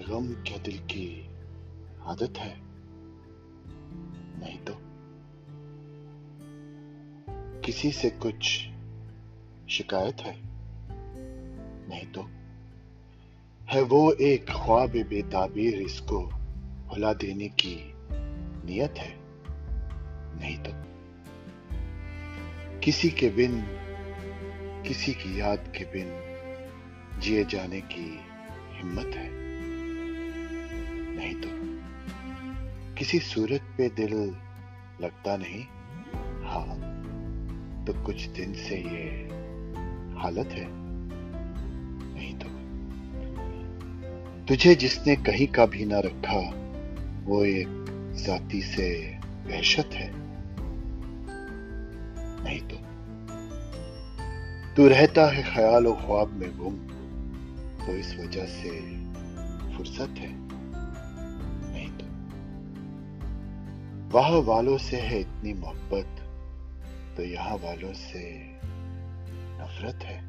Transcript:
غم کیا دل کی عادت ہے؟ نہیں تو۔ کسی سے کچھ شکایت ہے؟ نہیں تو۔ ہے وہ ایک خواب بے تعبیر اس کو بھلا دینے کی نیت ہے؟ نہیں تو۔ کسی کے بن، کسی کی یاد کے بن جیے جانے کی ہمت ہے؟ کسی صورت پہ دل لگتا نہیں؟ ہاں تو کچھ دن سے یہ حالت ہے۔ نہیں تو۔ تجھے جس نے کہیں کا بھی نہ رکھا، وہ ایک ذاتی سے وحشت ہے۔ نہیں تو۔ تو رہتا ہے خیال و خواب میں گم، تو اس وجہ سے فرصت ہے۔ وہاں والوں سے ہے اتنی محبت تو یہاں والوں سے نفرت ہے۔